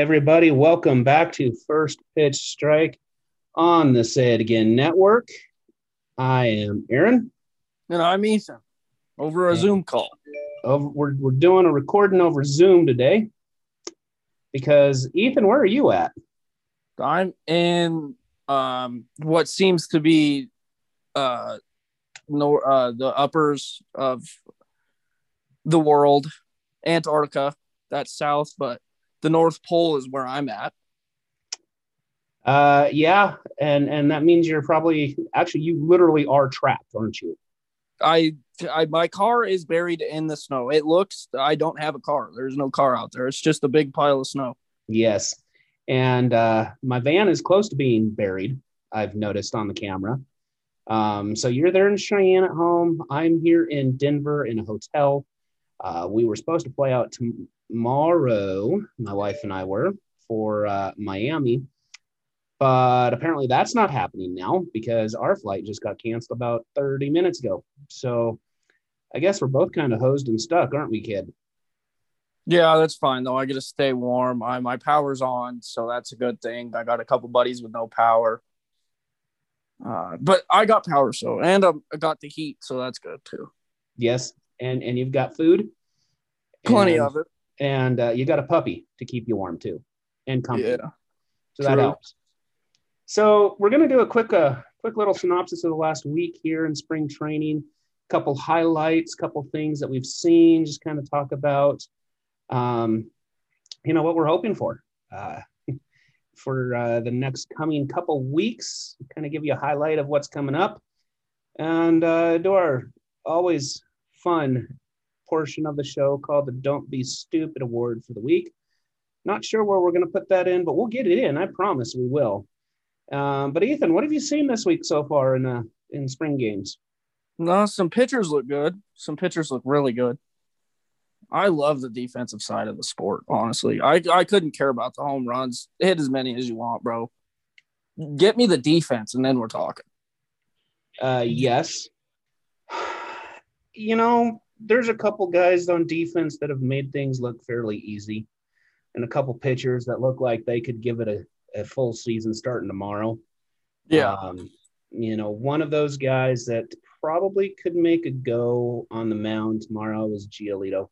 Everybody, welcome back to First Pitch Strike on the Say It Again Network. I am Aaron. And I'm Ethan over a Yeah. Zoom call. Over, we're, we're doing a recording over Zoom today because, Ethan, where are you at? I'm in um, what seems to be uh, no, uh, the uppers of the world, Antarctica. That's south, but the North Pole is where I'm at. Uh, yeah, and, and that means you're probably actually, you literally are trapped, aren't you? I, I my car is buried in the snow. It looks I don't have a car. There's no car out there. It's just a big pile of snow. Yes. And uh, my van is close to being buried, I've noticed on the camera. Um, so you're there in Cheyenne at home. I'm here in Denver in a hotel. Uh, we were supposed to play out tomorrow, my wife and I were, for uh, Miami. But apparently that's not happening now because our flight just got canceled about 30 minutes ago. So I guess we're both kind of hosed and stuck, aren't we, kid? Yeah, that's fine though. I get to stay warm. I my power's on, so that's a good thing. I got a couple buddies with no power. Uh, but I got power, so and um, I got the heat, so that's good too. Yes. And and you've got food. Plenty And- of it. And uh, you got a puppy to keep you warm too and comfy. Yeah. so that true. helps. So we're gonna do a quick uh quick little synopsis of the last week here in spring training. A couple highlights, couple things that we've seen. Just kind of talk about, um, you know, what we're hoping for uh, for uh, the next coming couple weeks. Kind of give you a highlight of what's coming up, and uh, do our always fun portion of the show called the Don't Be Stupid Award for the week. Not sure where we're going to put that in, but we'll get it in. I promise we will. Um, but Ethan, what have you seen this week so far in uh, in spring games? No, some pitchers look good. Some pitchers look really good. I love the defensive side of the sport. Honestly, I I couldn't care about the home runs. Hit as many as you want, bro. Get me the defense, and then we're talking. Uh, yes. You know, there's a couple guys on defense that have made things look fairly easy, and a couple pitchers that look like they could give it a, a full season starting tomorrow. Um, you know, one of those guys that probably could make a go on the mound tomorrow is Giolito.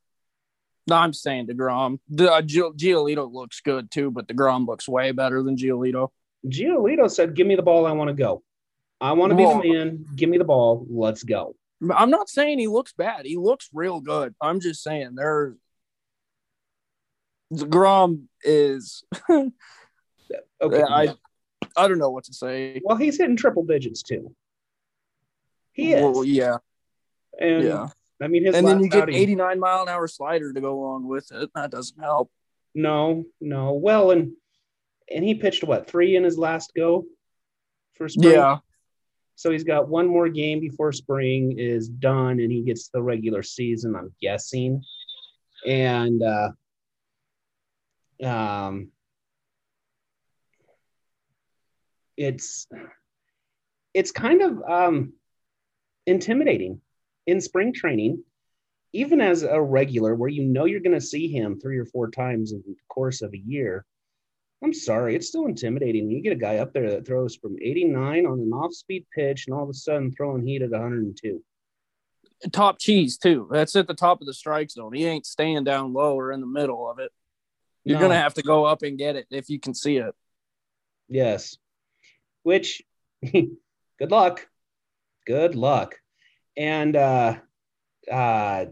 No, I'm saying Degrom. The uh, Gio- Giolito looks good too, but Degrom looks way better than Giolito. Giolito said, "Give me the ball. I want to go. I want to be the man. Give me the ball. Let's go." I'm not saying he looks bad. He looks real good. I'm just saying there. Degrom is. Okay. I I don't know what to say. well, he's hitting triple digits too. He is. Well, yeah, and yeah. I mean, his And then you get outing- 89 mile an hour slider to go along with it. That doesn't help. No, no. Well, and and he pitched what three in his last go for spring. Yeah, So he's got one more game before spring is done, and he gets the regular season. I'm guessing, and uh, um, it's it's kind of um, intimidating. in spring training, even as a regular, where you know you're going to see him three or four times in the course of a year, I'm sorry, it's still intimidating. You get a guy up there that throws from 89 on an off speed pitch and all of a sudden throwing heat at 102. Top cheese, too. That's at the top of the strike zone. He ain't staying down low or in the middle of it. You're No. going to have to go up and get it if you can see it. Yes. Which, good luck. Good luck. And, uh, uh,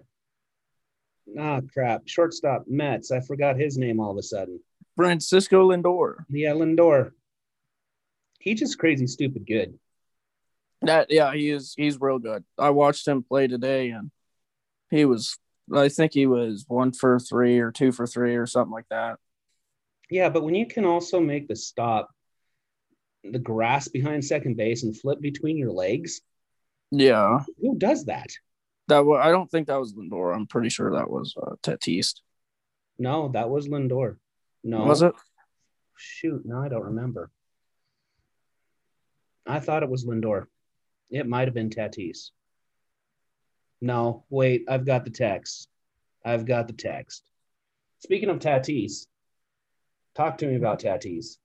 ah, crap. Shortstop Mets. I forgot his name all of a sudden. Francisco Lindor. Yeah, Lindor. He just crazy stupid good. That yeah, he is he's real good. I watched him play today and he was I think he was one for three or two for three or something like that. Yeah, but when you can also make the stop, the grass behind second base and flip between your legs, Yeah. who does that? That I don't think that was Lindor. I'm pretty sure that was uh, Tatis. No, that was Lindor. No. Was it? Shoot, no, I don't remember. I thought it was Lindor. It might have been Tatis. No, wait, I've got the text. I've got the text. Speaking of Tatis, talk to me about Tatis.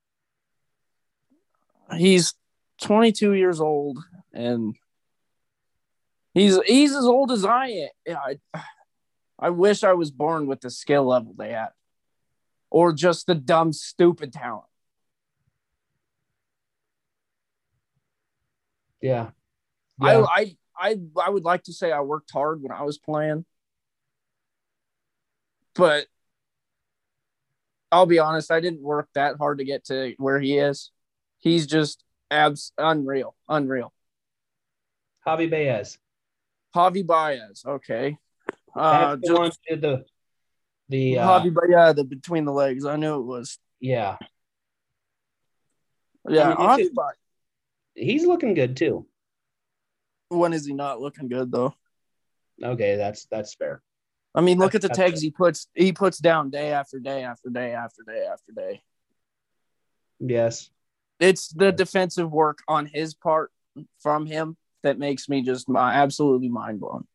He's 22 years old and he's he's as old as I am. I, I wish I was born with the skill level they had, or just the dumb, stupid talent. Yeah. I, Yeah. I I I would like to say I worked hard when I was playing, but I'll be honest, I didn't work that hard to get to where he is. He's just abs unreal, unreal. Javi Baez. Javi Baez, okay. Uh, That's the just did the the uh, Javi, yeah, the between the legs. I knew it was. yeah. Yeah, I mean, Ba- He's looking good too. when is he not looking good though? Okay, that's that's fair. I mean, look That's- at the tags he puts. He puts down day after day after day after day after day. Yes. it's the defensive work on his part from him that makes me just my absolutely mind blown.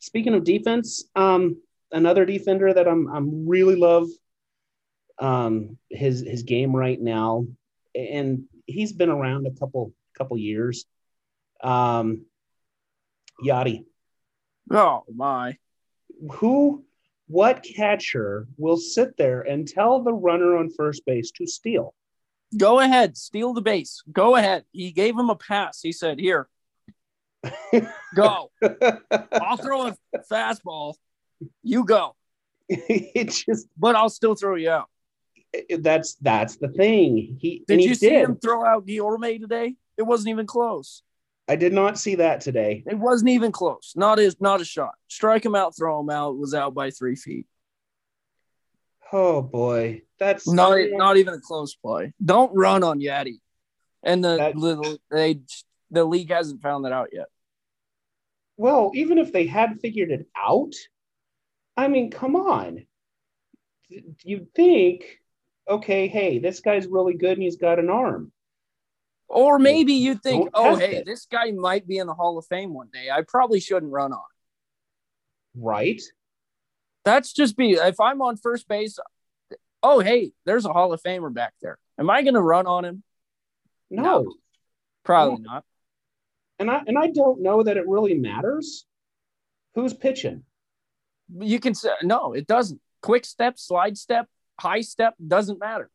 Speaking of defense, um, another defender that I'm I'm really love um his his game right now, and he's been around a couple couple years. Um, Yadi, Oh my! who, what catcher will sit there and tell the runner on first base to steal? Go ahead, steal the base. Go ahead. He gave him a pass. He said, "Here, go. I'll throw a fastball. You go, it just but I'll still throw you out." that's that's the thing. He Did he you see did. him throw out Guillorme today? It wasn't even close. I did not see that today. It wasn't even close. Not his, not a shot. Strike him out, throw him out. Was out by three feet. Oh boy, that's Not not even a close play. Don't run on Yadi. And the That- little they the league hasn't found that out yet. well. Even if they had figured it out, I mean, come on. You think, okay, hey, this guy's really good and he's got an arm. Or maybe you think, oh hey, it. this guy might be in the Hall of Fame one day. I probably shouldn't run on. right? That's just be if I'm on first base. Oh hey, there's a Hall of Famer back there. Am I going to run on him? No. No. Probably not. And I and I don't know that it really matters who's pitching. You can say no, it doesn't. Quick step, slide step, high step doesn't matter.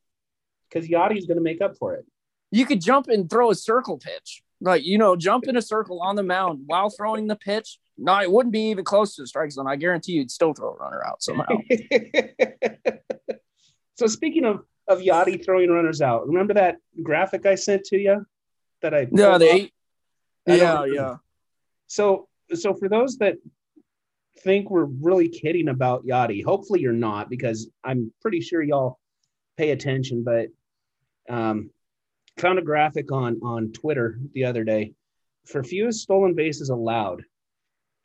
Because Yadi's going to make up for it. you could jump and throw a circle pitch. Like, you know, jump in a circle on the mound while throwing the pitch. No, it wouldn't be even close to the strike zone. I guarantee you'd still throw a runner out somehow. so speaking of of Yadi throwing runners out, remember that graphic I sent to you that I yeah, pulled they? I Yeah, yeah. So so for those that think we're really kidding about Yadi, hopefully you're not because I'm pretty sure y'all pay attention. But um, found a graphic on on Twitter the other day for fewest stolen bases allowed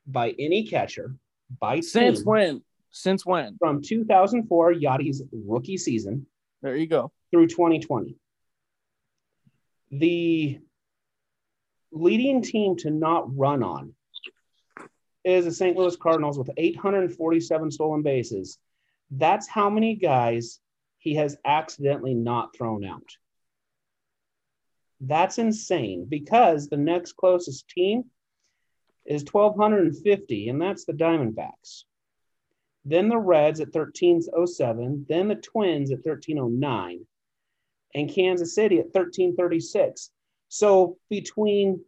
by any catcher by Since team when? Since when? from 2004 Yadi's rookie season There you go. through 2020. The leading team to not run on is the St. Louis Cardinals with 847 stolen bases. That's how many guys he has accidentally not thrown out. That's insane because the next closest team is 1,250, and that's the Diamondbacks. Then the Reds at 1307, then the Twins at 1309, and Kansas City at 1336. So between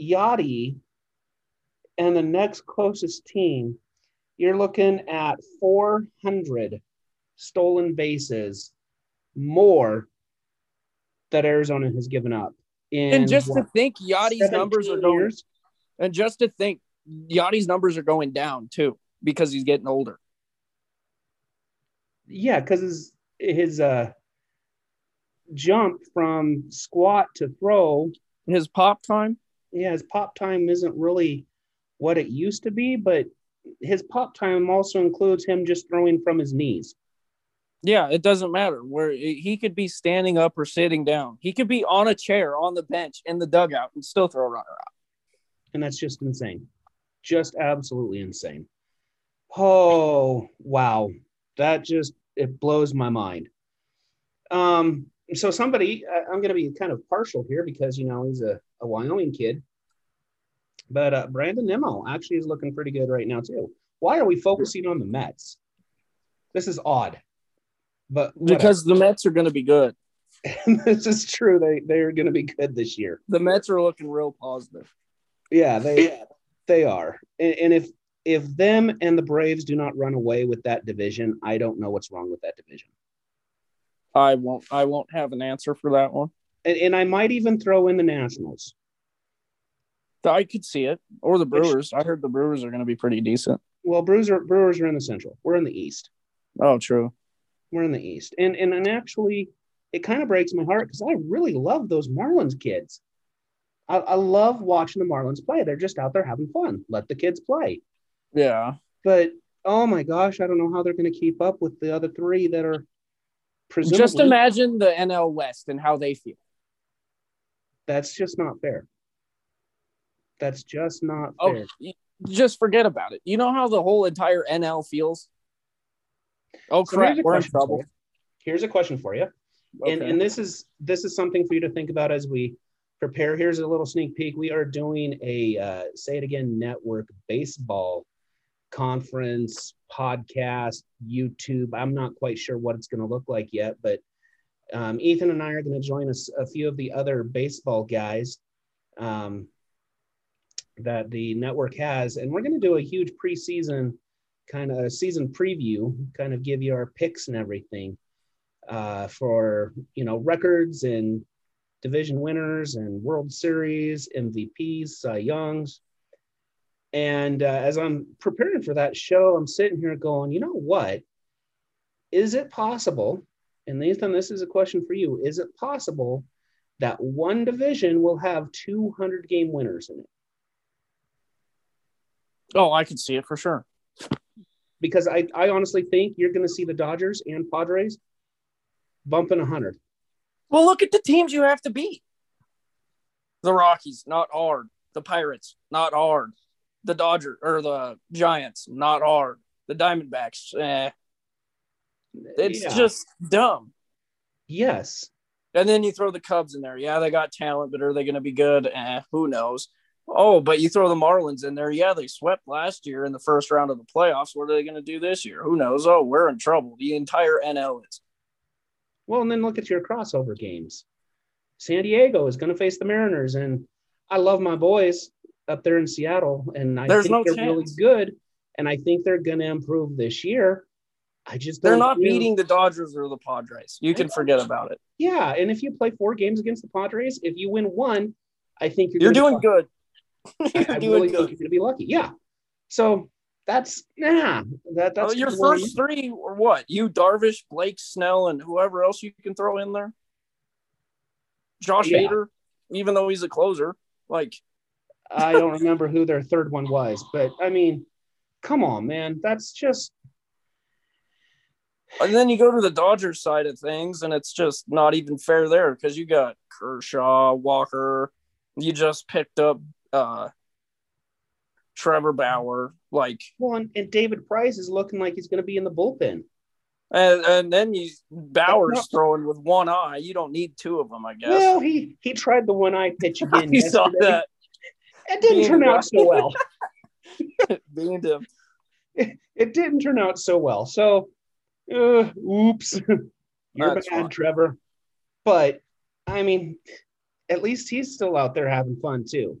Yadi and the next closest team, you're looking at 400 stolen bases more that Arizona has given up. And just what, to think, Yadi's numbers are going. years? And just to think, Yadi's numbers are going down too because he's getting older. Yeah, because his his uh jump from squat to throw, His pop time. yeah, his pop time isn't really what it used to be, but his pop time also includes him just throwing from his knees. Yeah, it doesn't matter where he could be standing up or sitting down. He could be on a chair on the bench in the dugout and still throw a runner out. and that's just insane just absolutely insane oh wow that just it blows my mind um so somebody i'm going to be kind of partial here because you know he's a, a wyoming kid but uh, brandon nimmo actually is looking pretty good right now too why are we focusing on the mets this is odd but Because the Mets are going to be good. whatever. this is true they they're going to be good this year The Mets are looking real positive. Yeah, they they are. And, and if if them and the Braves do not run away with that division, I don't know what's wrong with that division. I won't. I won't have an answer for that one. And, and I might even throw in the Nationals. I could see it, or the Brewers. I heard the Brewers are going to be pretty decent. Well, Brewers are, Brewers are in the Central. We're in the East. Oh, true. We're in the East. And and, and actually, it kind of breaks my heart because I really love those Marlins kids. I, I love watching the Marlins play. They're just out there having fun. Let the kids play. Yeah. But oh my gosh, I don't know how they're going to keep up with the other three that are presumably. Just imagine the NL West and how they feel. That's just not fair. That's just not Oh, fair. y- just forget about it. You know how the whole entire NL feels. Oh So crap, here's a we're in question for trouble. you. Here's a question for you. And, Okay. and this is this is something for you to think about as we prepare. Here's a little sneak peek. We are doing a uh, say it again network baseball conference podcast YouTube. I'm not quite sure what it's going to look like yet, but um, Ethan and I are going to join us a few of the other baseball guys um, that the network has, and we're going to do a huge preseason kind of season preview, kind of give you our picks and everything uh, for you know records and division winners and World Series MVPs, Cy Youngs. And uh, as I'm preparing for that show, I'm sitting here going, you know what? Is it possible? And Nathan, this is a question for you. Is it possible that one division will have 200 game winners in it? Oh, I can see it for sure. Because I, I honestly think you're going to see the Dodgers and Padres bumping 100. Well, look at the teams you have to beat. The Rockies, not hard. The Pirates, not hard. The Dodgers or the Giants, not hard. The Diamondbacks, eh. It's Yeah. just dumb. yes. And then you throw the Cubs in there. Yeah, they got talent, but are they going to be good? Eh, who knows? Oh, but you throw the Marlins in there. Yeah, they swept last year in the first round of the playoffs. What are they going to do this year? Who knows? Oh, we're in trouble. The entire NL is. Well, and then look at your crossover games. San Diego is going to face the Mariners, and I love my boys up there in Seattle, and I There's think no they're really good, and I think they're going to improve this year. I just They're feel- beating the Dodgers or the Padres. You can forget about it. Yeah, and if you play four games against the Padres, if you win one, I think you're You're doing good. I, You're I doing really think good. you're going to be lucky. Yeah. So that's nah. That that's Oh, your first one- first three or what? You, Darvish, Blake Snell, and whoever else you can throw in there. Josh Yeah. Hader, even though he's a closer, like I don't remember who their third one was, but I mean, come on, man. That's just And then you go to the Dodgers side of things, and it's just not even fair there because you got Kershaw, Walker. You just picked up uh, Trevor Bauer, like Well, and, David Price is looking like he's going to be in the bullpen. and, and then you Bauer's throwing with one eye. You don't need two of them, I guess. Well, he he tried the one eye pitch again. you saw that It didn't Being turn right. out so well. being him. It didn't turn out so well. So, uh, oops, you're That's bad, fine. Trevor. But I mean, at least he's still out there having fun too.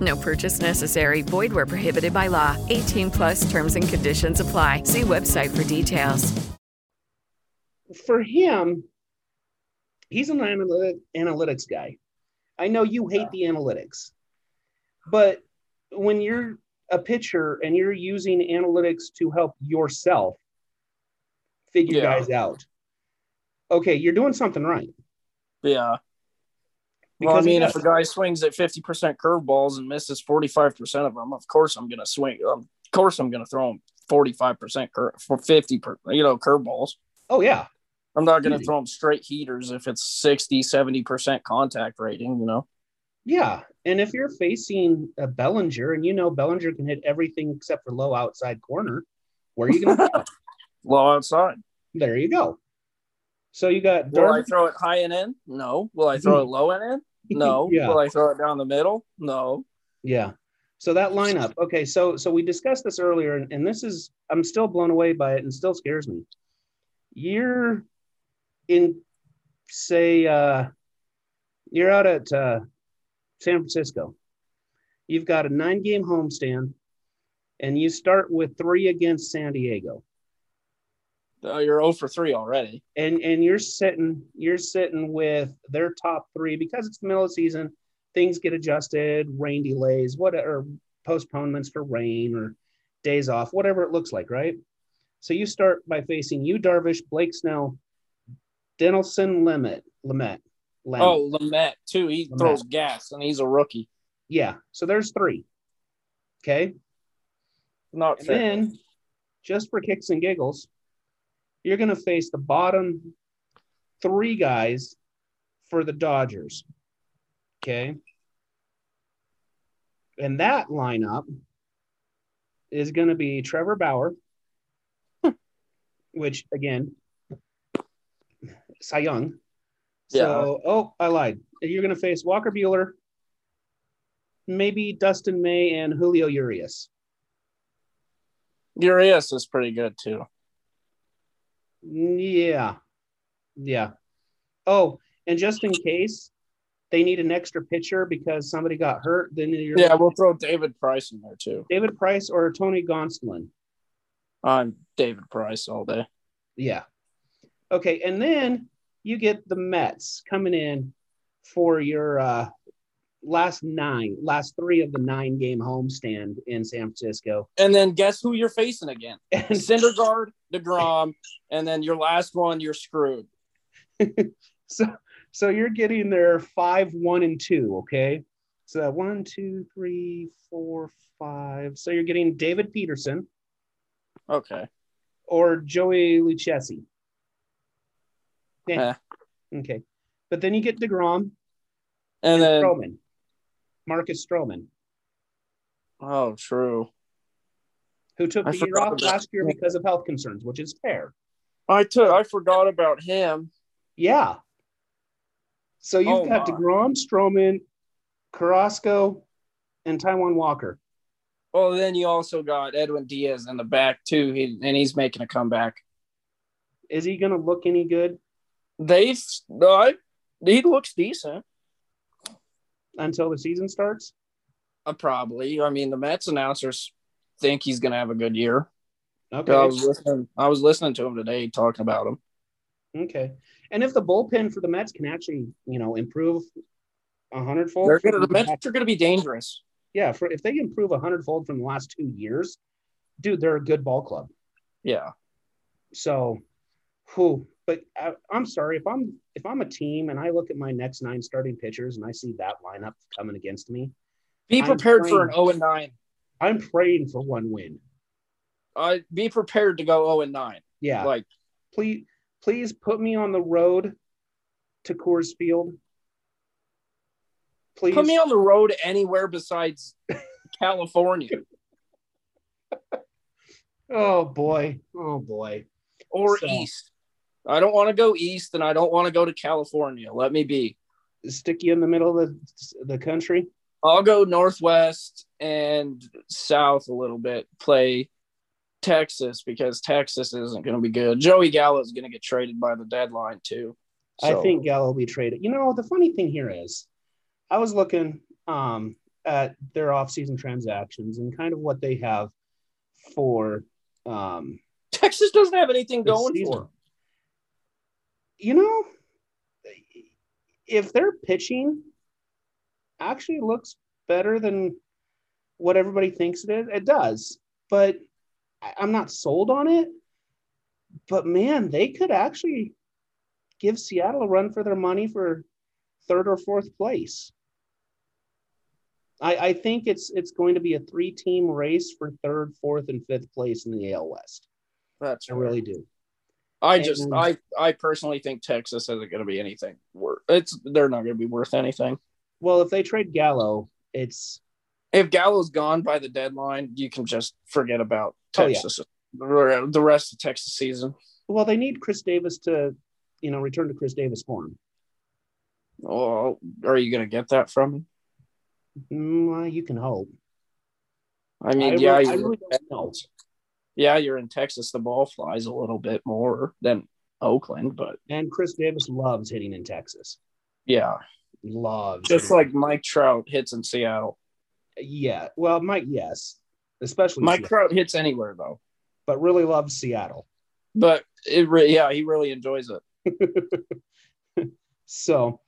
No purchase necessary. Void where prohibited by law. 18 plus terms and conditions apply. See website for details. for him, he's an analytic, analytics guy. I know you hate the analytics, but when you're a pitcher and you're using analytics to help yourself figure Yeah. guys out, okay, you're doing something right. Yeah. Well, I mean, if a guy swings at 50% curveballs and misses 45% of them, of course I'm going to swing. Of course I'm going to throw him 45% cur- for 50, per, you know, curveballs. Oh yeah, I'm not going to throw him straight heaters if it's 60, 70% contact rating, you know? yeah. And if you're facing a Bellinger and you know Bellinger can hit everything except for low outside corner, where are you going to? Low outside. There you go. So you got Will I throw it high and in? No. Will I throw hmm. it low and in? No. Yeah. Will I throw it down the middle? No. Yeah. So that lineup. Okay. So so we discussed this earlier, and, and this is I'm still blown away by it and still scares me. You're in say uh you're out at uh San Francisco. You've got a nine game homestand, and you start with three against San Diego. Uh, you're 0 for 3 already. and and you're sitting you're sitting with their top three because it's the middle of the season things get adjusted rain delays what or postponements for rain or days off whatever it looks like right so you start by facing you darvish blake snell dinelson lamet lamet Oh, Lamet, too. He Lamet. throws gas and he's a rookie. yeah so there's three okay Not and fair. then just for kicks and giggles you're going to face the bottom three guys for the Dodgers. Okay. And that lineup is going to be Trevor Bauer, which again, Cy Young. So, oh, I lied. You're going to face Walker Buehler, maybe Dustin May, and Julio Urias. Urias is pretty good, too. Yeah. Yeah. Oh, and just in case they need an extra pitcher because somebody got hurt, then you're Yeah, we'll throw David Price in there, too. David Price or Tony Gonsolin. I'm David Price all day. Yeah. Okay, and then you get the Mets coming in for your uh, last nine, last three of the nine game homestand in San Francisco. And then guess who you're facing again? Syndergaard, DeGrom, and then your last one, you're screwed. so so you're getting there five, one, and two, okay? So one, two, three, four, five. So you're getting David Peterson Okay. or Joey Lucchesi. Yeah. Okay. But then you get DeGrom And and then, Stroman. Marcus Stroman, oh, true. who took I the year off last year because of health concerns, which is fair. I took, I forgot about him. Yeah. So you've Oh, got my. DeGrom, Stroman, Carrasco, and Taijuan Walker. Well, then you also got Edwin Diaz in the back, too, he, and he's making a comeback. Is he going to look any good They, I, he looks decent. Until the season starts? Uh, probably. I mean, the Mets announcers think he's going to have a good year. Okay. I was listening. I was listening to him today talking about him. Okay. And if the bullpen for the Mets can actually, you know, improve a hundredfold, They're gonna, the Mets are going to be dangerous. Yeah, for if they improve a hundredfold from the last two years, dude, they're a good ball club. Yeah. So, who? But I, I'm sorry if I'm if I'm a team and I look at my next nine starting pitchers and I see that lineup coming against me, Be prepared for an praying- 0 and 9. I'm praying for one win. Uh, be prepared to go 0 and 9. Yeah, Like, please, please put me on the road to Coors Field. Please, put me on the road anywhere besides California Oh boy, oh boy. or So- east. I don't want to go east and I don't want to go to California. Let me be. Stick you in the middle of the the country. I'll go northwest and south a little bit, play Texas because Texas isn't going to be good. Joey Gallo is going to get traded by the deadline too. I think Gallo will be traded. You know, the funny thing here is, I was looking um, at their offseason transactions and kind of what they have for, um, Texas doesn't have anything going season. for. 'em. You know, if their pitching actually looks better than what everybody thinks it is, it does. But I'm not sold on it. But man, they could actually give Seattle a run for their money for third or fourth place. I, I think it's it's going to be a three-team race for third, fourth, and fifth place in the AL West. That's I really do. I just And- I I personally think Texas isn't going to be anything worth. It's they're not going to be worth anything. Well, if they trade Gallo, it's If Gallo's gone by the deadline, you can just forget about Oh, yeah. Texas. the rest of Texas season. well, they need Chris Davis to, you know, return to Chris Davis form. Oh, are you going to get that from him? Mm, well, you can hope. I mean, I yeah, really- I really don't know. Yeah, you're in Texas. The ball flies a little bit more than Oakland, but And Chris Davis loves hitting in Texas. yeah, Loves just like Mike Trout hits in Seattle. yeah. Well, Mike, yes, especially Mike Seattle, Trout hits anywhere though, but really loves Seattle. but it re- yeah, he really enjoys it. So,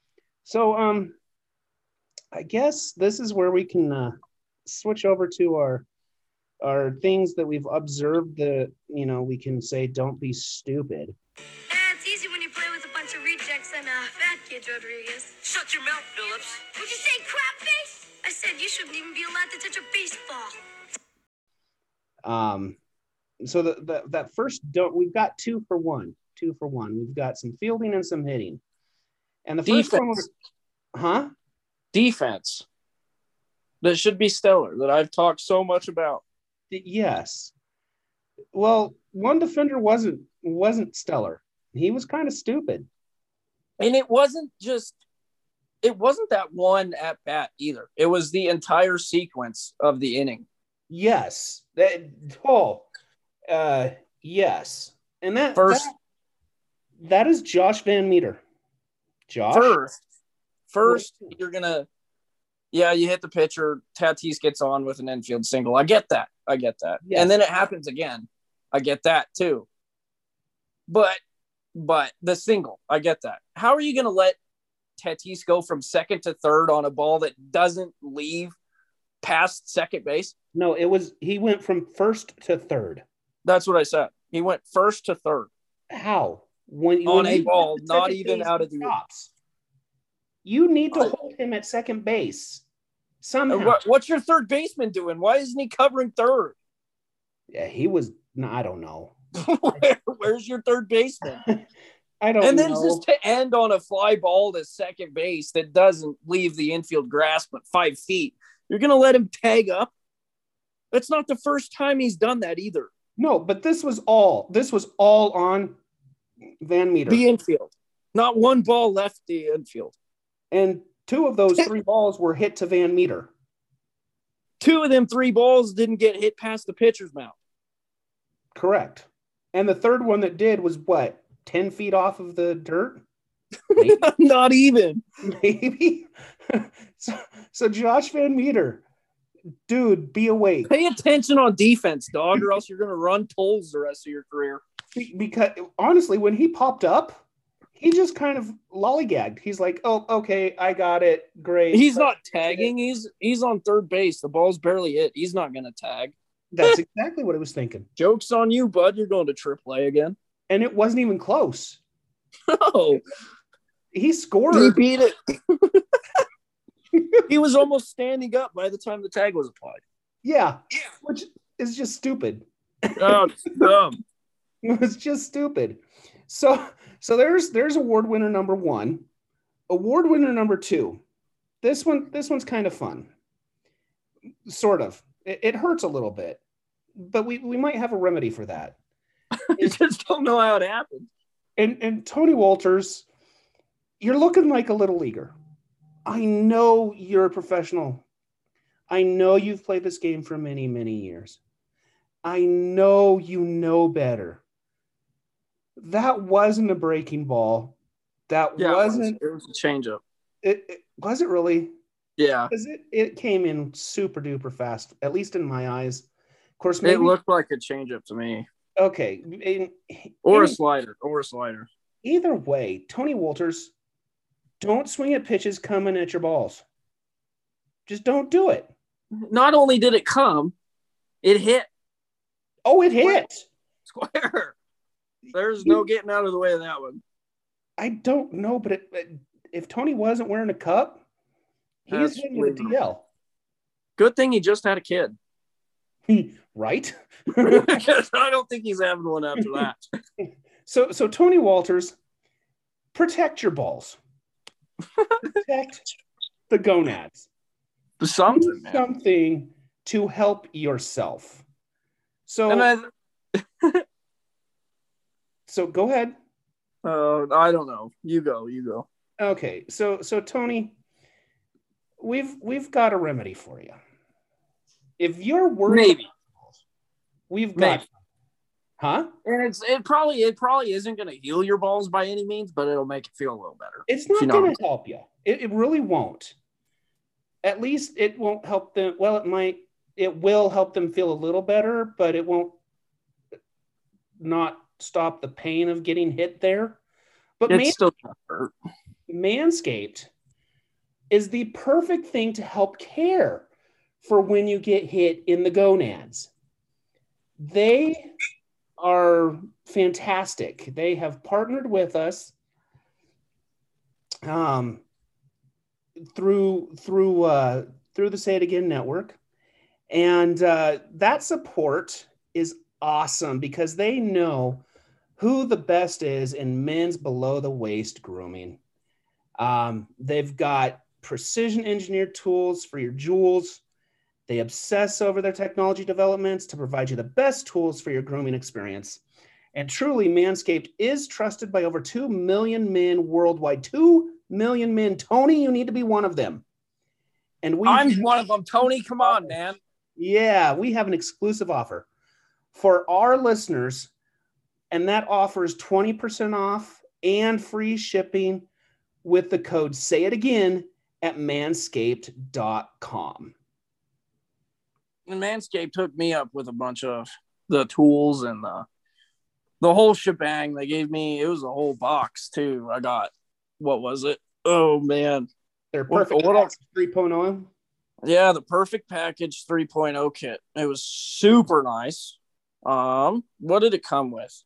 so um, I guess this is where we can uh, switch over to our our things that we've observed. That you know, we can say, "Don't be stupid." It's easy when you play with a bunch of rejects and uh, fat kids, Rodriguez. Shut your mouth, Phillips. Would you say crap face? I said you shouldn't even be allowed to touch a baseball. Um, so the, the that first don't we've got two for one, two for one. We've got some fielding and some hitting, and the first one, was, huh? Defense that should be stellar that I've talked so much about. Yes. Well, one defender wasn't wasn't stellar. He was kind of stupid. And it wasn't just it wasn't that one at bat either. It was the entire sequence of the inning. Yes. That oh, uh, yes. And that First that, that is Josh Van Meter. Josh. first first you're gonna yeah, you hit the pitcher, Tatis gets on with an infield single. I get that. I get that. And then it happens again. I get that too. But but the single, I get that. How are you gonna let Tatis go from second to third on a ball that doesn't leave past second base? No, it was he went from first to third. That's what I said. He went first to third. How? When On when a ball, not even out of the- stops. You need to hold him at second base somehow. Uh, what, what's your third baseman doing? Why isn't he covering third? Yeah, he was. No, I don't know. Where, where's your third baseman? I don't know. And then know. just to end on a fly ball to second base that doesn't leave the infield grass but five feet, you're going to let him tag up? That's not the first time he's done that either. no, but this was all. This was all on Van Meter, The infield. Not one ball left the infield. and two of those three balls were hit to Van Meter. Two of them three balls didn't get hit past the pitcher's mouth. Correct. And the third one that did was what? Ten feet off of the dirt. Not even. Maybe. so, so Josh Van Meter, dude, be awake. Pay attention on defense, dog, or else you're going to run tolls the rest of your career. Because honestly, when he popped up, he just kind of lollygagged. He's like, "Oh, okay, I got it. Great." He's not tagging. He's he's on third base. The ball's barely hit. He's not gonna tag. That's exactly what I was thinking. Jokes on you, bud. You're going to AAA again. And it wasn't even close. No, He scored. he beat it. he was almost standing up by the time the tag was applied. Yeah, which is just stupid. Oh, it's dumb. It was just stupid. So so there's there's award winner number one. Award winner number two. This one this one's kind of fun. Sort of. It, it hurts a little bit, but we we might have a remedy for that. You just don't know how it happened. And and Tony Wolters, you're looking like a little leaguer. I know you're a professional. I know you've played this game for many, many years. I know you know better. That wasn't a breaking ball. That Yeah, wasn't It was, it was a changeup. it, it was it really? Yeah, Because it, it came in super duper fast, at least in my eyes. Of course, it looked like a changeup to me, okay. in- or a slider, or a slider. either way, Tony Wolters, don't swing at pitches coming at your balls. Just don't do it. Not only did it come, it hit Oh, it hit. square. There's no getting out of the way of that one. I don't know, but it, it- if Tony wasn't wearing a cup, he's hitting with DL, Good thing he just had a kid. right? Because I don't think he's having one after that. so, so Tony Wolters, protect your balls, protect the gonads. Something, something to help yourself. So, And I, so go ahead. uh, I don't know. You go. You go. Okay, so so Tony, we've we've got a remedy for you. If you're worried, Maybe. we've got, Maybe. huh? And it's it probably it probably isn't going to heal your balls by any means, but it'll make it feel a little better. It's not going to help you. It, it really won't. At least it won't help them. Well, it might. It will help them feel a little better, but it won't not stop the pain of getting hit there. But It's man, still hurt. Manscaped is the perfect thing to help care for when you get hit in the gonads. They are fantastic. They have partnered with us um, through through uh, through the Say It Again network, and uh, that support is awesome because they know who the best is in men's below the waist grooming. Um, they've got precision engineered tools for your jewels. They obsess over their technology developments to provide you the best tools for your grooming experience. And truly, Manscaped is trusted by over 2 million men worldwide. 2 million men. Tony, you need to be one of them. And we I'm one of them. Tony, come on, man. yeah, we have an exclusive offer for our listeners, and that offer is 20% off and free shipping with the code say it again at manscaped.com. And Manscaped hooked me up with a bunch of the tools and the the whole shebang. They gave me it was a whole box too. I got what was it? Oh man. They're perfect. what else? 3.0. Yeah, the perfect package 3.0 kit. It was super nice. Um, what did it come with?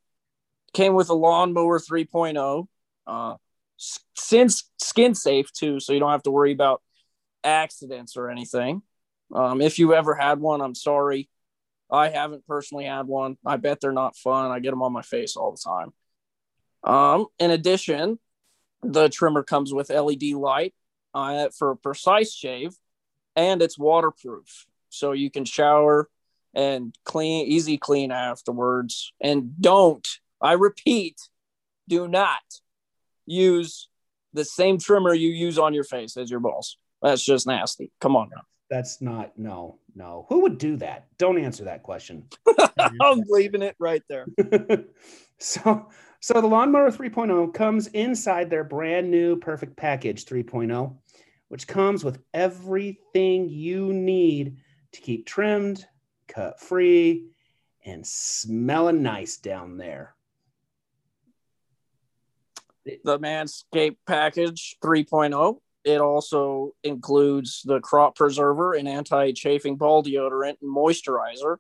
Came with a lawnmower 3.0. Uh, since skin safe too, so you don't have to worry about accidents or anything. Um, if you ever had one, I'm sorry. I haven't personally had one. I bet they're not fun. I get them on my face all the time. Um, in addition, the trimmer comes with LED light uh, for a precise shave and it's waterproof so you can shower and clean easy clean afterwards and don't i repeat do not use the same trimmer you use on your face as your balls that's just nasty come on now That's not, no, no. Who would do that? Don't answer that question. i'm leaving it right there so so the lawnmower 3.0 comes inside their brand new perfect package 3.0 which comes with everything you need to keep trimmed cut free and smelling nice down there the Manscaped package 3.0. It also includes the crop preserver and anti-chafing ball deodorant and moisturizer.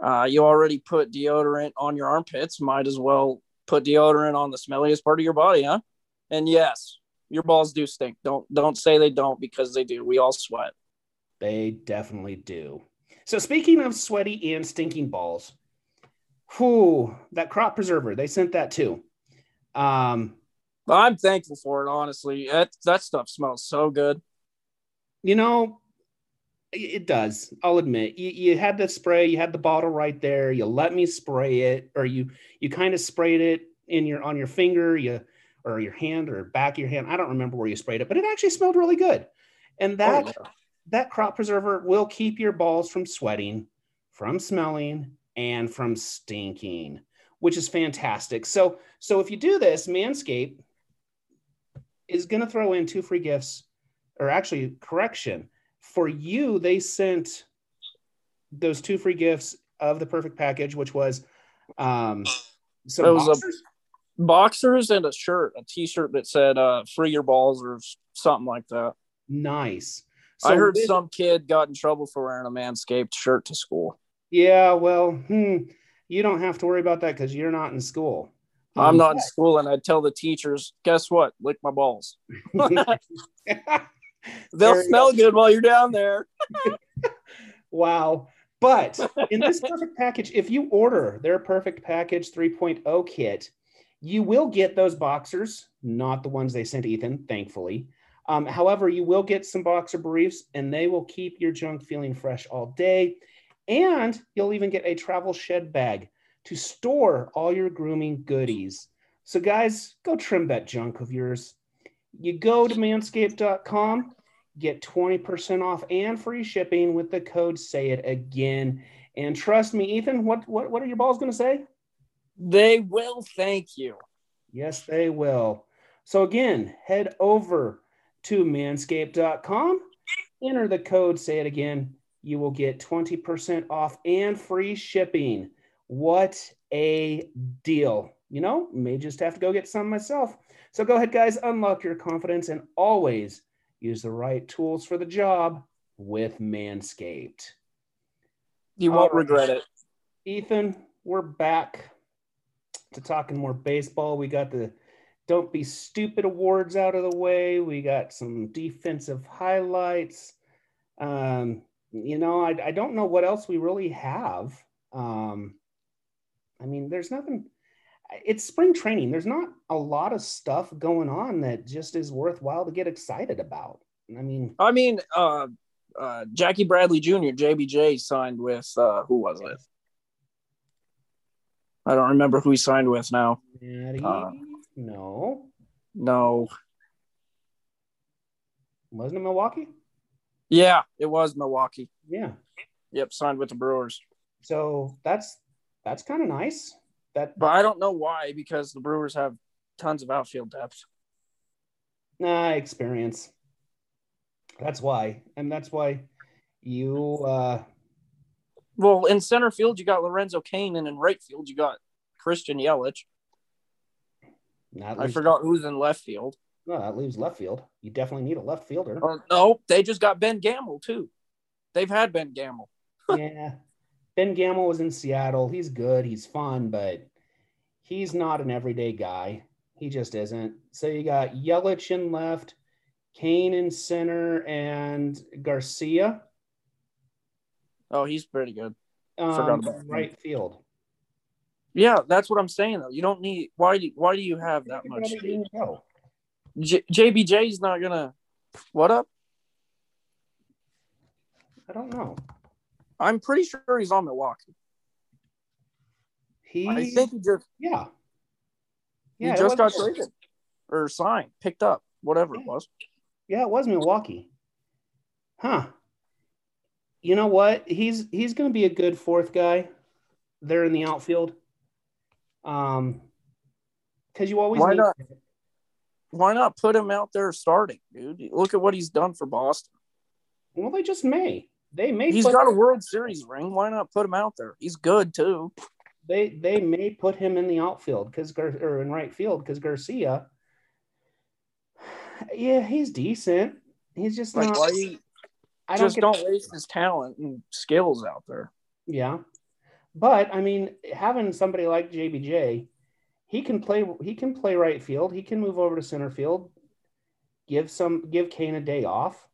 Uh, you already put deodorant on your armpits. Might as well put deodorant on the smelliest part of your body, huh? And yes, your balls do stink. Don't don't say they don't because they do. We all sweat. They definitely do. So speaking of sweaty and stinking balls, whew, that crop preserver, they sent that too. Um, I'm thankful for it, honestly. That, that stuff smells so good. You know, it does. I'll admit. You, you had the spray, you had the bottle right there. You let me spray it, or you you kind of sprayed it in your on your finger, you or your hand or back of your hand. I don't remember where you sprayed it, but it actually smelled really good. And that oh, yeah. that crop preserver will keep your balls from sweating, from smelling, and from stinking, which is fantastic. So so if you do this, Manscaped is going to throw in two free gifts, or actually, correction. For you, they sent those two free gifts of the perfect package, which was um, some it was boxers. A boxers and a shirt, a T-shirt that said uh, "Free Your Balls" or something like that. Nice. So I heard with, some kid got in trouble for wearing a Manscaped shirt to school. Yeah, well, hmm, you don't have to worry about that because you're not in school. I'm not in school, and I tell the teachers, guess what? Lick my balls. They'll smell good while you're down there. wow. But in this perfect package, if you order their perfect package 3.0 kit, you will get those boxers, not the ones they sent Ethan, thankfully. Um, however, you will get some boxer briefs and they will keep your junk feeling fresh all day. And you'll even get a travel shed bag to store all your grooming goodies. So, guys, go trim that junk of yours. You go to manscaped.com, get 20% off and free shipping with the code Say It Again. And trust me, Ethan, what, what, what are your balls going to say? They will thank you. Yes, they will. So, again, head over to manscaped.com, enter the code Say It Again. You will get 20% off and free shipping. What a deal. You know, may just have to go get some myself. So go ahead, guys, unlock your confidence and always use the right tools for the job with Manscaped. You won't right. regret it. Ethan, we're back to talking more baseball. We got the Don't Be Stupid awards out of the way. We got some defensive highlights. Um, you know, I, I don't know what else we really have. Um, I mean, there's nothing. It's spring training. There's not a lot of stuff going on that just is worthwhile to get excited about. I mean, I mean, uh, uh, Jackie Bradley Jr. JBJ signed with uh, who was it? I don't remember who he signed with now. Uh, no. No. Wasn't it Milwaukee? Yeah, it was Milwaukee. Yeah. Yep, signed with the Brewers. So that's that's kind of nice. That, but I don't know why because the Brewers have tons of outfield depth. Nah, experience. That's why, and that's why you. uh Well, in center field you got Lorenzo Cain, and in right field you got Christian Yelich. I forgot who's in left field. No, that leaves left field. You definitely need a left fielder. Uh, no, they just got Ben Gamel too. They've had Ben Gamel. yeah, Ben Gamel was in Seattle. He's good. He's fun, but he's not an everyday guy. He just isn't. So you got Yelich in left, Cain in center, and Garcia. Oh, he's pretty good. Um, right him. field. Yeah, that's what I'm saying though. You don't need why do why do you have that much? J- JBJ's not gonna what up? I don't know. I'm pretty sure he's on Milwaukee. He, I think he just yeah, yeah, he just got traded or signed, picked up, whatever yeah. it was. Yeah, it was Milwaukee. Huh. You know what? He's he's going to be a good fourth guy there in the outfield. Um, because you always why not? Why not put him out there starting, dude? Look at what he's done for Boston. Well, they just may. They may. He's got a World Series ring. Why not put him out there? He's good too. They they may put him in the outfield because or in right field because Garcia Yeah, he's decent. He's just Like, not. you I don't just get don't waste his talent and skills out there? Yeah. But I mean, having somebody like JBJ, he can play he can play right field. He can move over to center field. Give some give Cain a day off.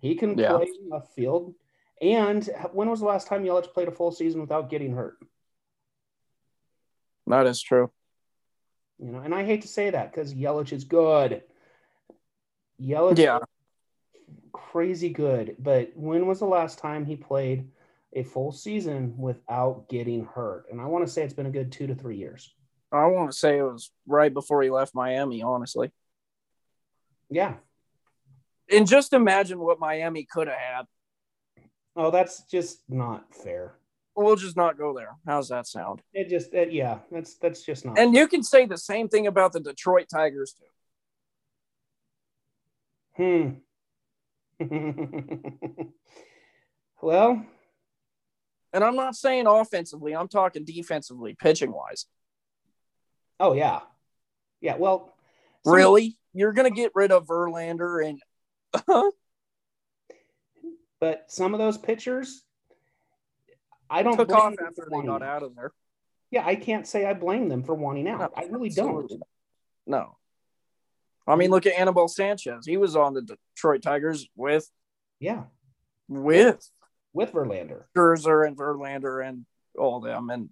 He can Yeah. play left field. And when was the last time Yelich played a full season without getting hurt? That is true. You know, and I hate to say that because Yelich is good. Yelich Yeah. crazy good. But when was the last time he played a full season without getting hurt? And I want to say it's been a good two to three years. I want to say it was right before he left Miami, honestly. Yeah. And just imagine what Miami could have had. Oh, that's just not fair. We'll just not go there. How's that sound? It just, it, yeah, that's that's just not. And you can say the same thing about the Detroit Tigers too. hmm. well, And I'm not saying offensively, I'm talking defensively, pitching wise. oh yeah, yeah. Well, Really? You're going to get rid of Verlander and but some of those pitchers, I don't took off after they got out. of there. Yeah, I can't say I blame them for wanting out. No, I really don't. No. I mean, look at Anibal Sanchez. He was on the Detroit Tigers with Yeah, with with Verlander. Scherzer and Verlander and all them, and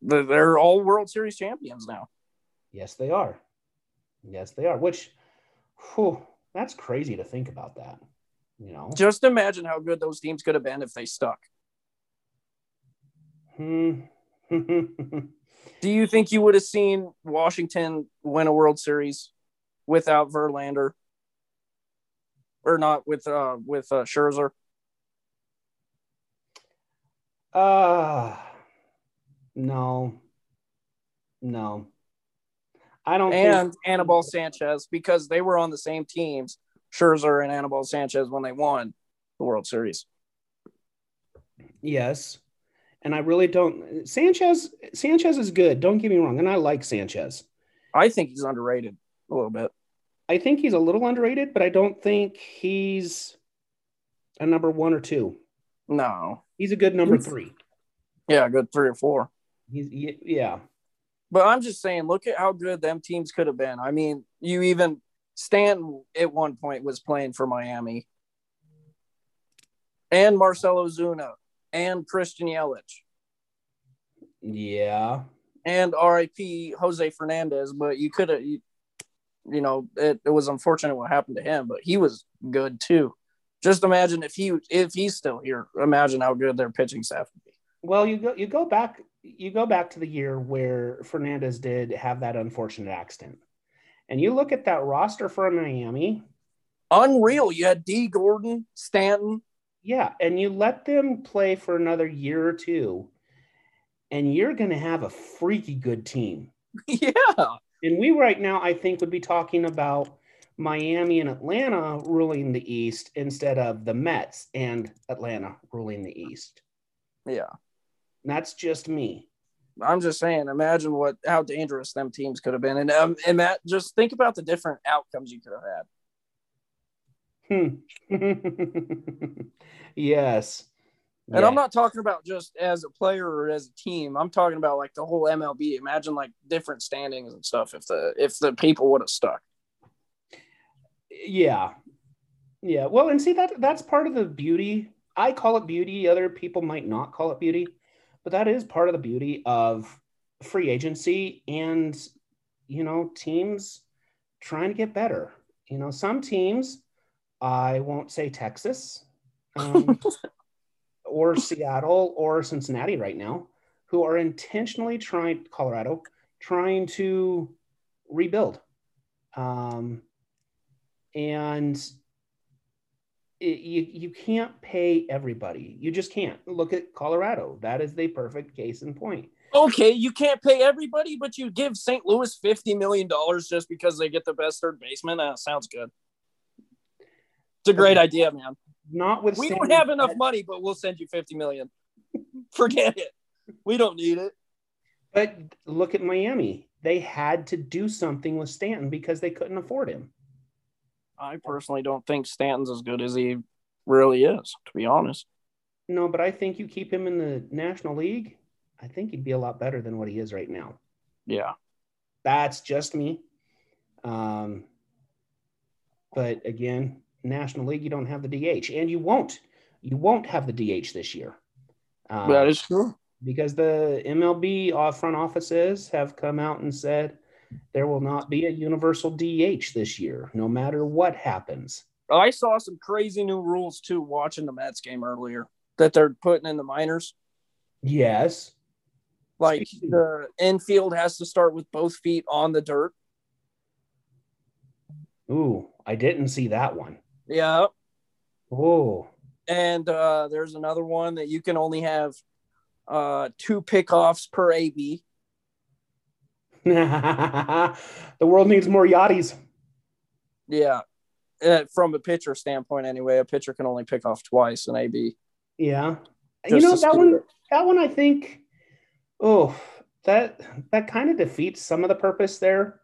they're- they're all World Series champions now. Yes, they are. Yes, they are. Which, whew, that's crazy to think about that. You know. Just imagine how good those teams could have been if they stuck. Hmm. Do you think you would have seen Washington win a World Series without Verlander, or not with uh with uh, Scherzer? uh no. No. I don't and think Anibal Sanchez because they were on the same teams, Scherzer and Anibal Sanchez when they won the World Series. yes. And I really don't Sanchez Sanchez is good, don't get me wrong, and I like Sanchez. I think he's underrated a little bit. I think he's a little underrated, but I don't think he's a number 1 or 2. No, He's a good number He's- 3. yeah, good three or four. He's yeah. But I'm just saying, look at how good them teams could have been. I mean, you even Stanton at one point was playing for Miami, and Marcell Ozuna, and Christian Yelich, Yeah. and RIP Jose Fernandez. But you could have, you, you know, it, it was unfortunate what happened to him, but he was good too. Just imagine if he if he's still here. Imagine how good their pitching staff would be. Well, you go you go back you go back to the year where Fernandez did have that unfortunate accident. And you look at that roster for Miami, Unreal. You had D. Gordon, Stanton. yeah, and you let them play for another year or two, and you're going to have a freaky good team. Yeah. And we right now, I think, would be talking about Miami and Atlanta ruling the East instead of the Mets and Atlanta ruling the East. Yeah. And that's just me. I'm just saying, imagine what how dangerous them teams could have been, and um, and that just think about the different outcomes you could have had. Hmm. yes. And Yeah. I'm not talking about just as a player or as a team. I'm talking about like the whole MLB. Imagine like different standings and stuff if the if the people would have stuck. Yeah. Yeah. Well, and see that that's part of the beauty. I call it beauty. Other people might not call it beauty, but that is part of the beauty of free agency and you know teams trying to get better. You know, some teams, I won't say Texas, um, or Seattle or Cincinnati right now, who are intentionally trying Colorado trying to rebuild. Um, and you you can't pay everybody. You just can't. Look at Colorado. That is the perfect case in point. Okay, you can't pay everybody, but you give St. Louis fifty million dollars just because they get the best third baseman. That sounds good. It's a great idea, man. Not with We don't have enough money, but we'll send you fifty million. Forget it. We don't need it. But look at Miami. They had to do something with Stanton because they couldn't afford him. I personally don't think Stanton's as good as he really is, to be honest. No, but I think you keep him in the National League, I think he'd be a lot better than what he is right now. Yeah. That's just me. Um, but again, National League, you don't have the DH, and you won't. You won't have the DH this year. Um, that is true. because the MLB front offices have come out and said there will not be a universal DH this year, no matter what happens. I saw some crazy new rules too watching the Mets game earlier that they're putting in the minors. Yes. Like the infield has to start with both feet on the dirt. Ooh, I didn't see that one. Yeah. Oh, And uh, there's another one that you can only have uh, two pickoffs per AB. the world needs more yachties. Yeah. Uh, from a pitcher standpoint, anyway, a pitcher can only pick off twice an AB. Yeah. You know that one it. that one I think oh that that kind of defeats some of the purpose there.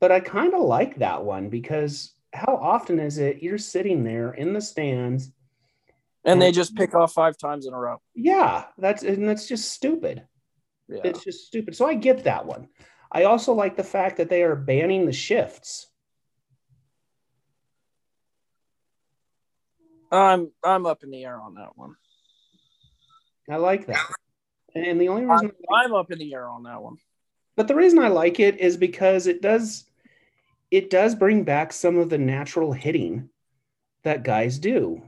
But I kind of like that one because how often is it you're sitting there in the stands? And they just pick off five times in a row. Yeah, that's and that's just stupid. Yeah. It's just stupid. So I get that one. I also like the fact that they are banning the shifts. I'm I'm up in the air on that one. I like that. And the only reason I'm, I'm up in the air on that one. but the reason I like it is because it does it does bring back some of the natural hitting that guys do.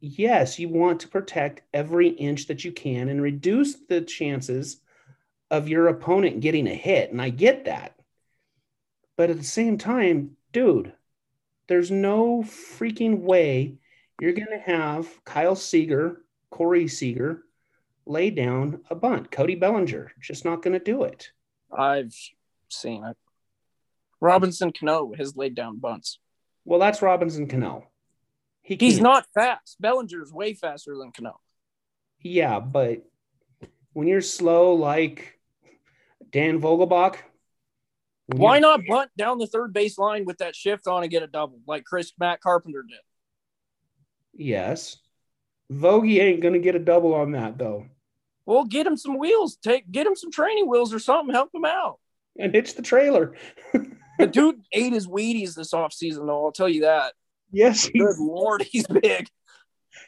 Yes, you want to protect every inch that you can and reduce the chances of your opponent getting a hit, and I get that. But at the same time, dude, there's no freaking way you're going to have Kyle Seager, Corey Seager lay down a bunt. Cody Bellinger just not going to do it. I've seen it. Robinson Cano has laid down bunts. Well, that's Robinson Cano. He He's can't. not fast. Bellinger's way faster than Cano. Yeah, but when you're slow like Dan Vogelbach, Why not bunt down the third base line with that shift on and get a double like Chris Matt Carpenter did? Yes. Vogie ain't going to get a double on that, though. Well, get him some wheels. Take get him some training wheels or something. Help him out. And hitch the trailer. The dude ate his Wheaties this offseason, though. I'll tell you that. yes, Good lord, he's big.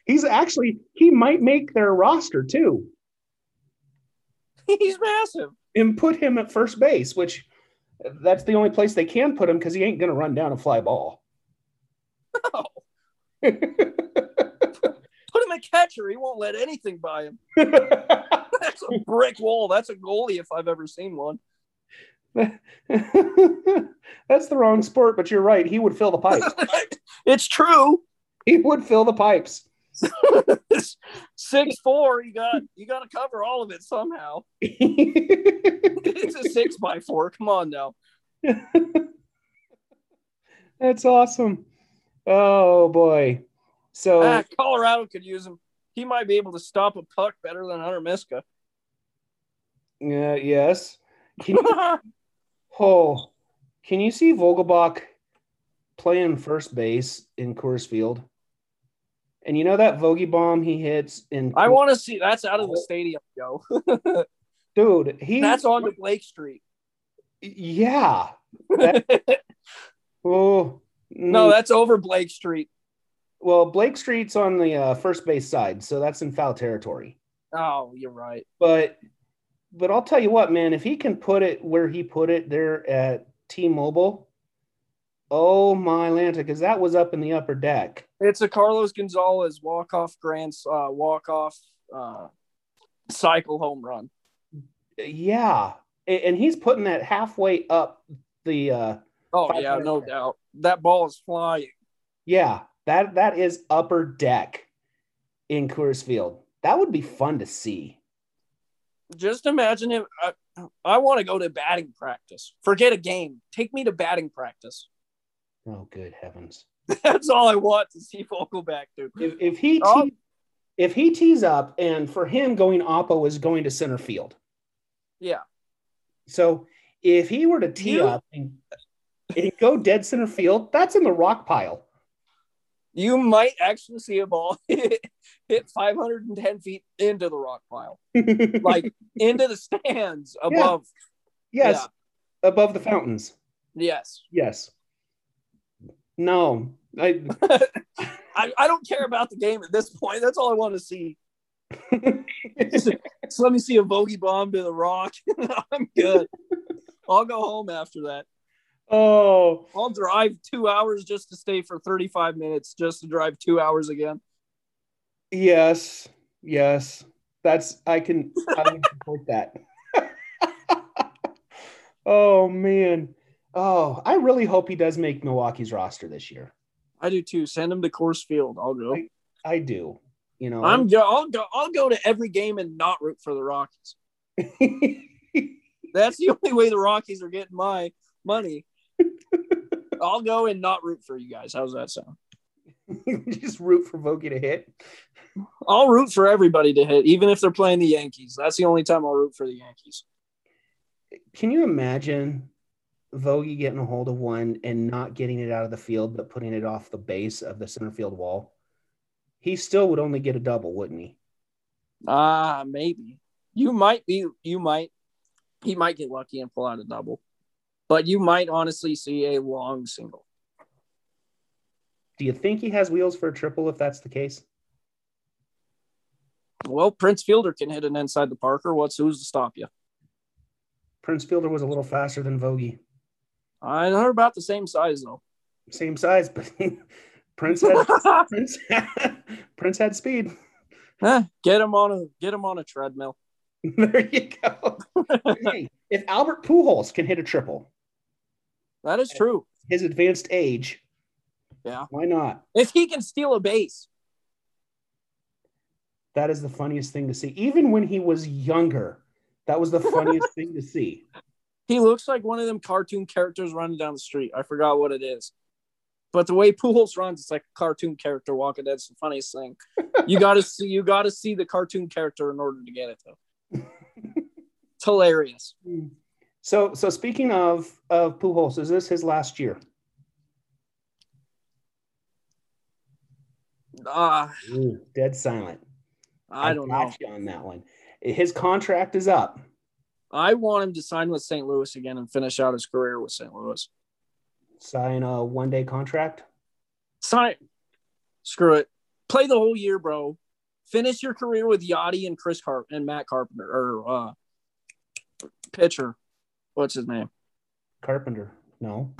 he's actually, he might make their roster too He's massive. And put him at first base, which that's the only place they can put him because he ain't going to run down a fly ball. No. Put him at catcher. He won't let anything by him. That's a brick wall. That's a goalie if I've ever seen one. That's the wrong sport, but you're right. He would fill the pipes. it's true. he would fill the pipes. Six four. You got you got to cover all of it somehow. It's a six by four. Come on now. That's awesome. Oh boy. So Ah, Colorado could use him. He might be able to stop a puck better than Hunter Miska. yeah, yes. Can you, oh, can you see Vogelbach playing first base in Coors Field? And you know that Vogie bomb he hits in I want to see. That's out of the stadium, Joe. dude, he That's on to Blake Street. yeah. Oh No, mm, that's over Blake Street. well, Blake Street's on the uh, first base side, so that's in foul territory. Oh, you're right. But but I'll tell you what, man, if he can put it where he put it there at T-Mobile, oh my Lanta, because that was up in the upper deck. It's a Carlos Gonzalez walk off grants uh, walk off uh, cycle home run. Yeah, and he's putting that halfway up the. uh Oh yeah, no yards. doubt. That ball is flying. Yeah, that that is upper deck in Coors Field. That would be fun to see. Just imagine him. I, I want to go to batting practice. Forget a game. Take me to batting practice. Oh, good heavens! That's all I want to see Vogelbach do. If, if he Oh. if he tees up, and for him going oppo is going to center field. Yeah. So if he were to tee You- up, and and go dead center field, that's in the rock pile. You might actually see a ball hit, hit 510 feet into the rock pile, like into the stands above. yes, above the fountains. Yes. Yes. No, I. I, I don't care about the game at this point. That's all I want to see. Just let me see a Vogie bomb to the rock. I'm good. I'll go home after that. oh, I'll drive two hours just to stay for 35 minutes, just to drive two hours again. yes, yes. That's I can I can support that. oh man. Oh, I really hope he does make Milwaukee's roster this year. I do too. Send him to Coors Field. I'll go. I do. You know, I'm go. I'll go. I'll go to every game and not root for the Rockies. That's the only way the Rockies are getting my money. I'll go and not root for you guys. How's that sound? just root for Vogie to hit. I'll root for everybody to hit, even if they're playing the Yankees. That's the only time I'll root for the Yankees. Can you imagine Vogie getting a hold of one and not getting it out of the field, but putting it off the base of the center field wall? He still would only get a double, wouldn't he? Ah, maybe. You might be. You might. He might get lucky and pull out a double, but you might honestly see a long single. Do you think he has wheels for a triple if that's the case? Well, Prince Fielder can hit an inside the Parker. What's who's to stop you? Prince Fielder was a little faster than Vogie. I they're about the same size though. Same size, but Prince had Prince had, Prince had speed. Eh, get him on a get him on a treadmill. there you go. hey, if Albert Pujols can hit a triple, That is true. his advanced age, Yeah. why not? If he can steal a base, That is the funniest thing to see. Even when he was younger, that was the funniest thing to see. He looks like one of them cartoon characters running down the street. I forgot what it is. But the way Pujols runs, it's like a cartoon character walking. That's the funniest thing. You gotta see you gotta see the cartoon character in order to get it though. It's hilarious. So, so speaking of of Pujols, is this his last year? Ah, Ooh, dead silent. I don't know. you on that one. His contract is up. I want him to sign with St. Louis again and finish out his career with St. Louis. Sign a one day contract. Sign. Screw it. Play the whole year, bro. Finish your career with Yadi and Chris Carp and Matt Carpenter or uh pitcher. What's his name? Carpenter. No,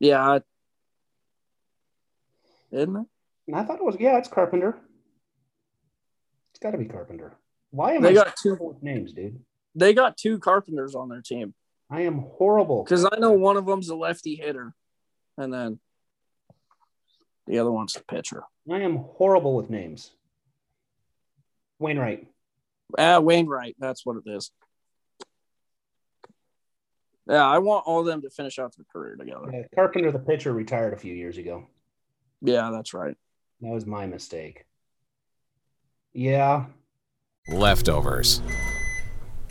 Yeah. Isn't it? I thought it was. Yeah, it's Carpenter. It's got to be Carpenter. Why am They I got two- names, dude? They got two carpenters on their team. I am horrible. Because I know one of them's a lefty hitter, and then the other one's the pitcher. I am horrible with names. Wainwright. Ah, Wainwright. That's what it is. Yeah, I want all of them to finish out their career together. Uh, Carpenter, the pitcher, retired a few years ago. Yeah, that's right. That was my mistake. Yeah. leftovers,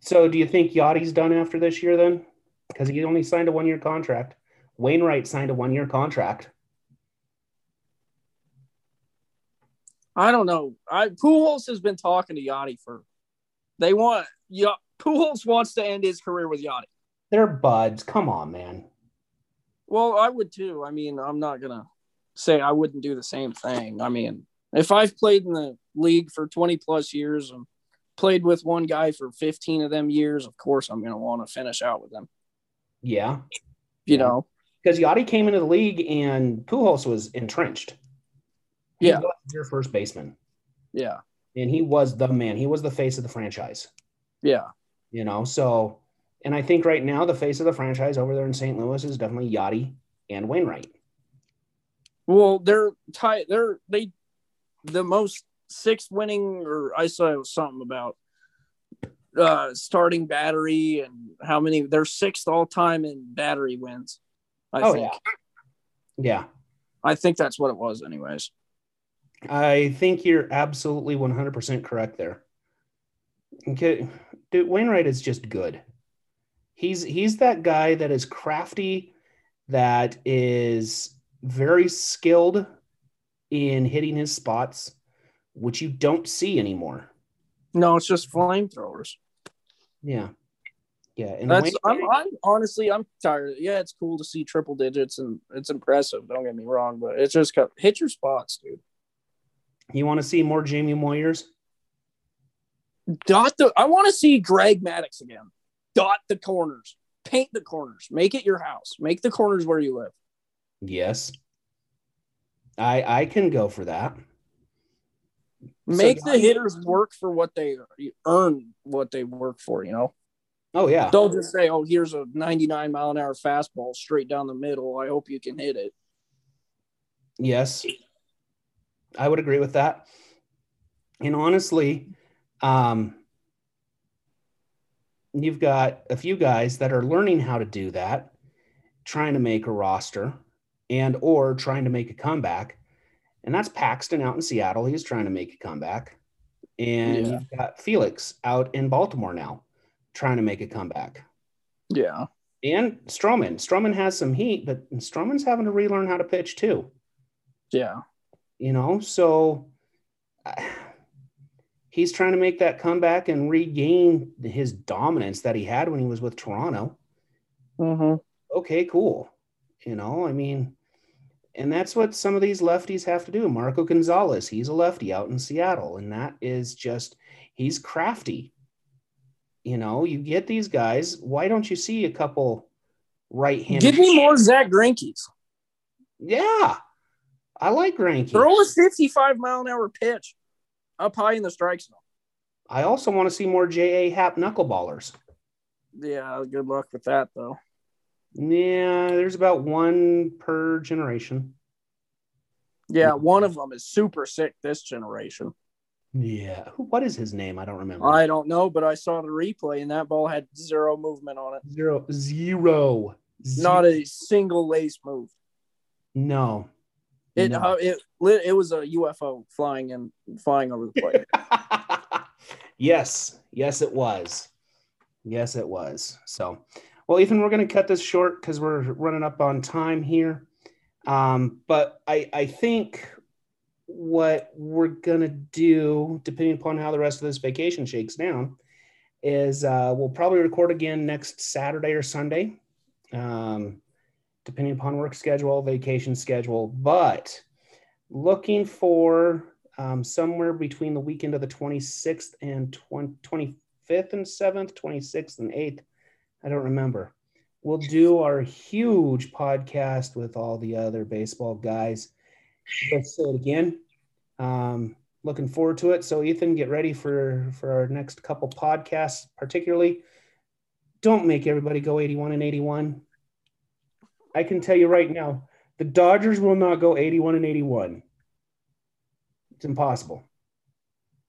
So do you think Yadi's done after this year then? Because he only signed a one year contract. Wainwright signed a one year contract. I don't know. I Pujols has been talking to Yadi for. They want yeah. Pujols wants to end his career with Yachty. They're buds. Come on, man. Well, I would too. I mean, I'm not gonna say I wouldn't do the same thing. I mean, if I've played in the league for 20 plus years and played with one guy for 15 of them years, of course I'm gonna want to finish out with them. Yeah. You Yeah. know, Because Yadi came into the league and Pujols was entrenched. He Yeah. your first baseman. yeah, And he was the man. He was the face of the franchise. yeah, You know, so and I think right now the face of the franchise over there in St. Louis is definitely Yadi and Wainwright. Well, they're tied. They're they the most sixth winning, or I saw something about uh starting battery and how many they're sixth all time in battery wins. I Oh, think. Yeah. I think that's what it was, anyways. I think you're absolutely 100% correct there. Okay. Dude, Wainwright is just good. He's he's that guy that is crafty, that is very skilled in hitting his spots, which you don't see anymore. No, it's just flamethrowers. Yeah. Yeah. And That's I'm, I'm honestly I'm tired. Yeah, it's cool to see triple digits and it's impressive. Don't get me wrong, but it's just hit your spots, dude. you want to see more Jamie Moyers? Dot the. I want to see Greg Maddux again. Dot the corners, paint the corners, make it your house, make the corners where you live. Yes. I I can go for that. Make So- the hitters work for what they earn, what they work for. You know, Oh yeah. don't just say, "Oh, here's a 99 mile an hour fastball straight down the middle. I hope you can hit it." Yes. I would agree with that. And honestly, um, you've got a few guys that are learning how to do that, trying to make a roster and or trying to make a comeback. And that's Paxton out in Seattle. He's trying to make a comeback. And Yeah. you've got Felix out in Baltimore now, trying to make a comeback. Yeah, And Stroman. Stroman has some heat, but Stroman's having to relearn how to pitch too yeah, you know so uh, he's trying to make that comeback and regain his dominance that he had when he was with toronto mm-hmm. okay cool you know i mean and that's what some of these lefties have to do marco gonzales he's a lefty out in seattle and that is just he's crafty you know you get these guys why don't you see a couple right-handed Give me more Zack Greinke's. yeah i like Greinke. Throw a 55 mile an hour pitch up high in the strike zone. i also want to see more ja hap knuckleballers Yeah, good luck with that though. Yeah, there's about one per generation. Yeah, one of them is super sick this generation. Yeah. Who- What is his name? I don't remember. I don't know, but I saw the replay and that ball had zero movement on it. Zero. Zero. Not a single lace move. No. It No. uh, it lit- it was a UFO flying and flying over the plate. yes. Yes, it was. Yes, it was. So, well, Ethan, we're going to cut this short because we're running up on time here. Um, but I, I think what we're going to do, depending upon how the rest of this vacation shakes down, is uh, we'll probably record again next Saturday or Sunday, um, depending upon work schedule, vacation schedule. But looking for um, somewhere between the weekend of the 26th and 20, 25th and 7th, 26th and 8th. I don't remember. We'll do our huge podcast with all the other baseball guys. Let's say it again. Um, looking forward to it. So, Ethan, get ready for for our next couple podcasts. Particularly, don't make everybody go 81 and 81. I can tell you right now, the Dodgers will not go 81 and 81. It's impossible.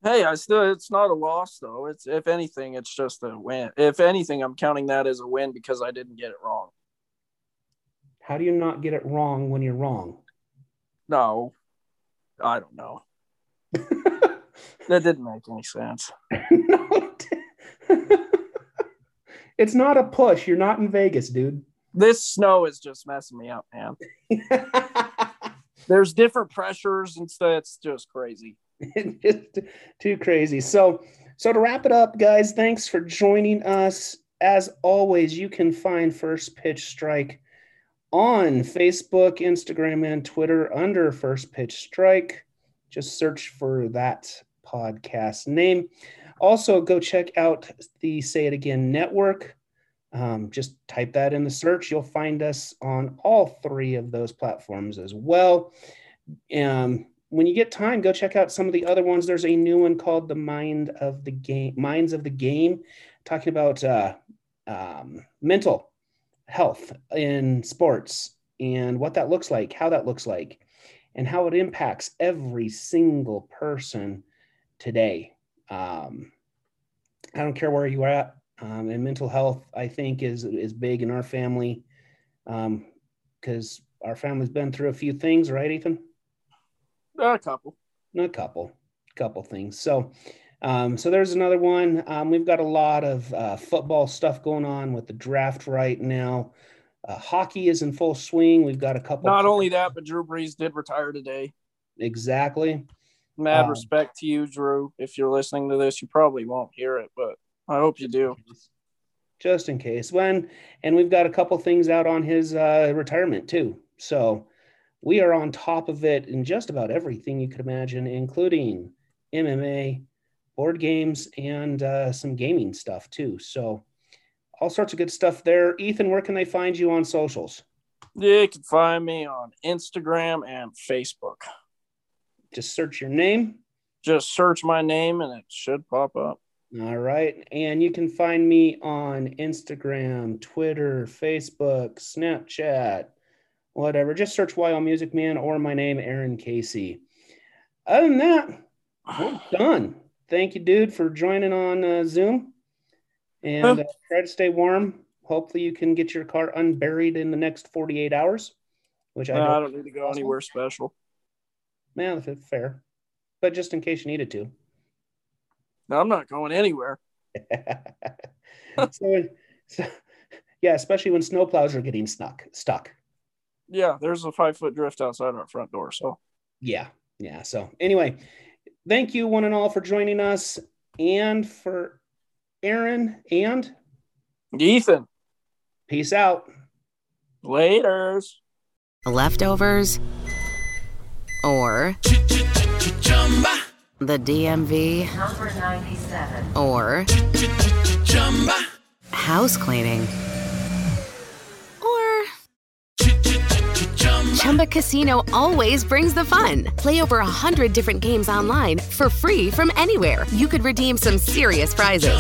Hey, I still it's not a loss though. It's if anything, it's just a win. If anything, I'm counting that as a win because I didn't get it wrong. How do you not get it wrong when you're wrong? No, I don't know. That didn't make any sense. no, it- it's not a push. You're not in Vegas, dude. This snow is just messing me up, man. There's different pressures and stuff. It's just crazy. just too crazy. So, so to wrap it up, guys, thanks for joining us. As always, you can find First Pitch Strike on Facebook, Instagram, and Twitter under First Pitch Strike. Just search for that podcast name. Also, go check out the Say It Again Network. Um, just type that in the search. You'll find us on all three of those platforms as well. Um, when you get time, go check out some of the other ones. There's a new one called the Mind of the Game, Minds of the Game, talking about uh, um, mental health in sports and what that looks like, how that looks like, and how it impacts every single person today. Um, I don't care where you are at, um, and mental health, I think, is is big in our family because um, our family's been through a few things, right, Ethan? A couple. A couple, couple things. So, um, so there's another one. Um, we've got a lot of uh, football stuff going on with the draft right now. Uh, hockey is in full swing. We've got a couple. Not only that, but Drew Brees did retire today. Exactly. Mad um, respect to you, Drew. If you're listening to this, you probably won't hear it, but I hope you do. Just in case. When and we've got a couple things out on his uh, retirement too. So we are on top of it in just about everything you could imagine, including MMA, board games, and uh, some gaming stuff too. So all sorts of good stuff there. Ethan, where can they find you on socials? You can find me on Instagram and Facebook. Just search your name. Just search my name and it should pop up. All right. And you can find me on Instagram, Twitter, Facebook, Snapchat, whatever. Just search Wild Music Man or my name, Aaron Casey. Other than that, we're done. Thank you, dude, for joining on uh, Zoom. And uh, try to stay warm. Hopefully, you can get your car unburied in the next 48 hours, which I, no, don't, I don't need to go anywhere special. Man, fair. But just in case you needed to. No, I'm not going anywhere. so, so, yeah, especially when snowplows are getting stuck. Stuck. Yeah, there's a five foot drift outside our front door. So, yeah, yeah. So, anyway, thank you one and all for joining us, and for Aaron and Ethan. Peace out. Laters. Leftovers or the DMV number 97 or house cleaning Chumba Casino always brings the fun. Play over a hundred different games online for free from anywhere. You could redeem some serious prizes.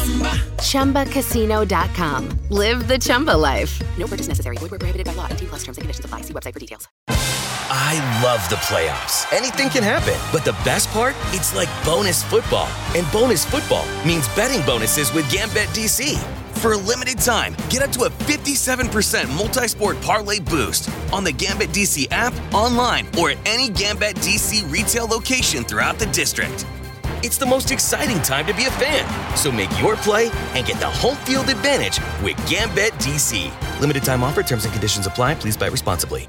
Chumba. ChumbaCasino.com. Live the Chumba life. No purchase necessary. Void were prohibited by law. T plus terms and conditions apply. See website for details. I love the playoffs. Anything can happen, but the best part? It's like bonus football, and bonus football means betting bonuses with GambetDC. For a limited time, get up to a 57% multi sport parlay boost on the GambetDC app, online, or at any GambetDC retail location throughout the district. It's the most exciting time to be a fan, so make your play and get the home field advantage with GambetDC. Limited time offer, terms and conditions apply. Please buy responsibly.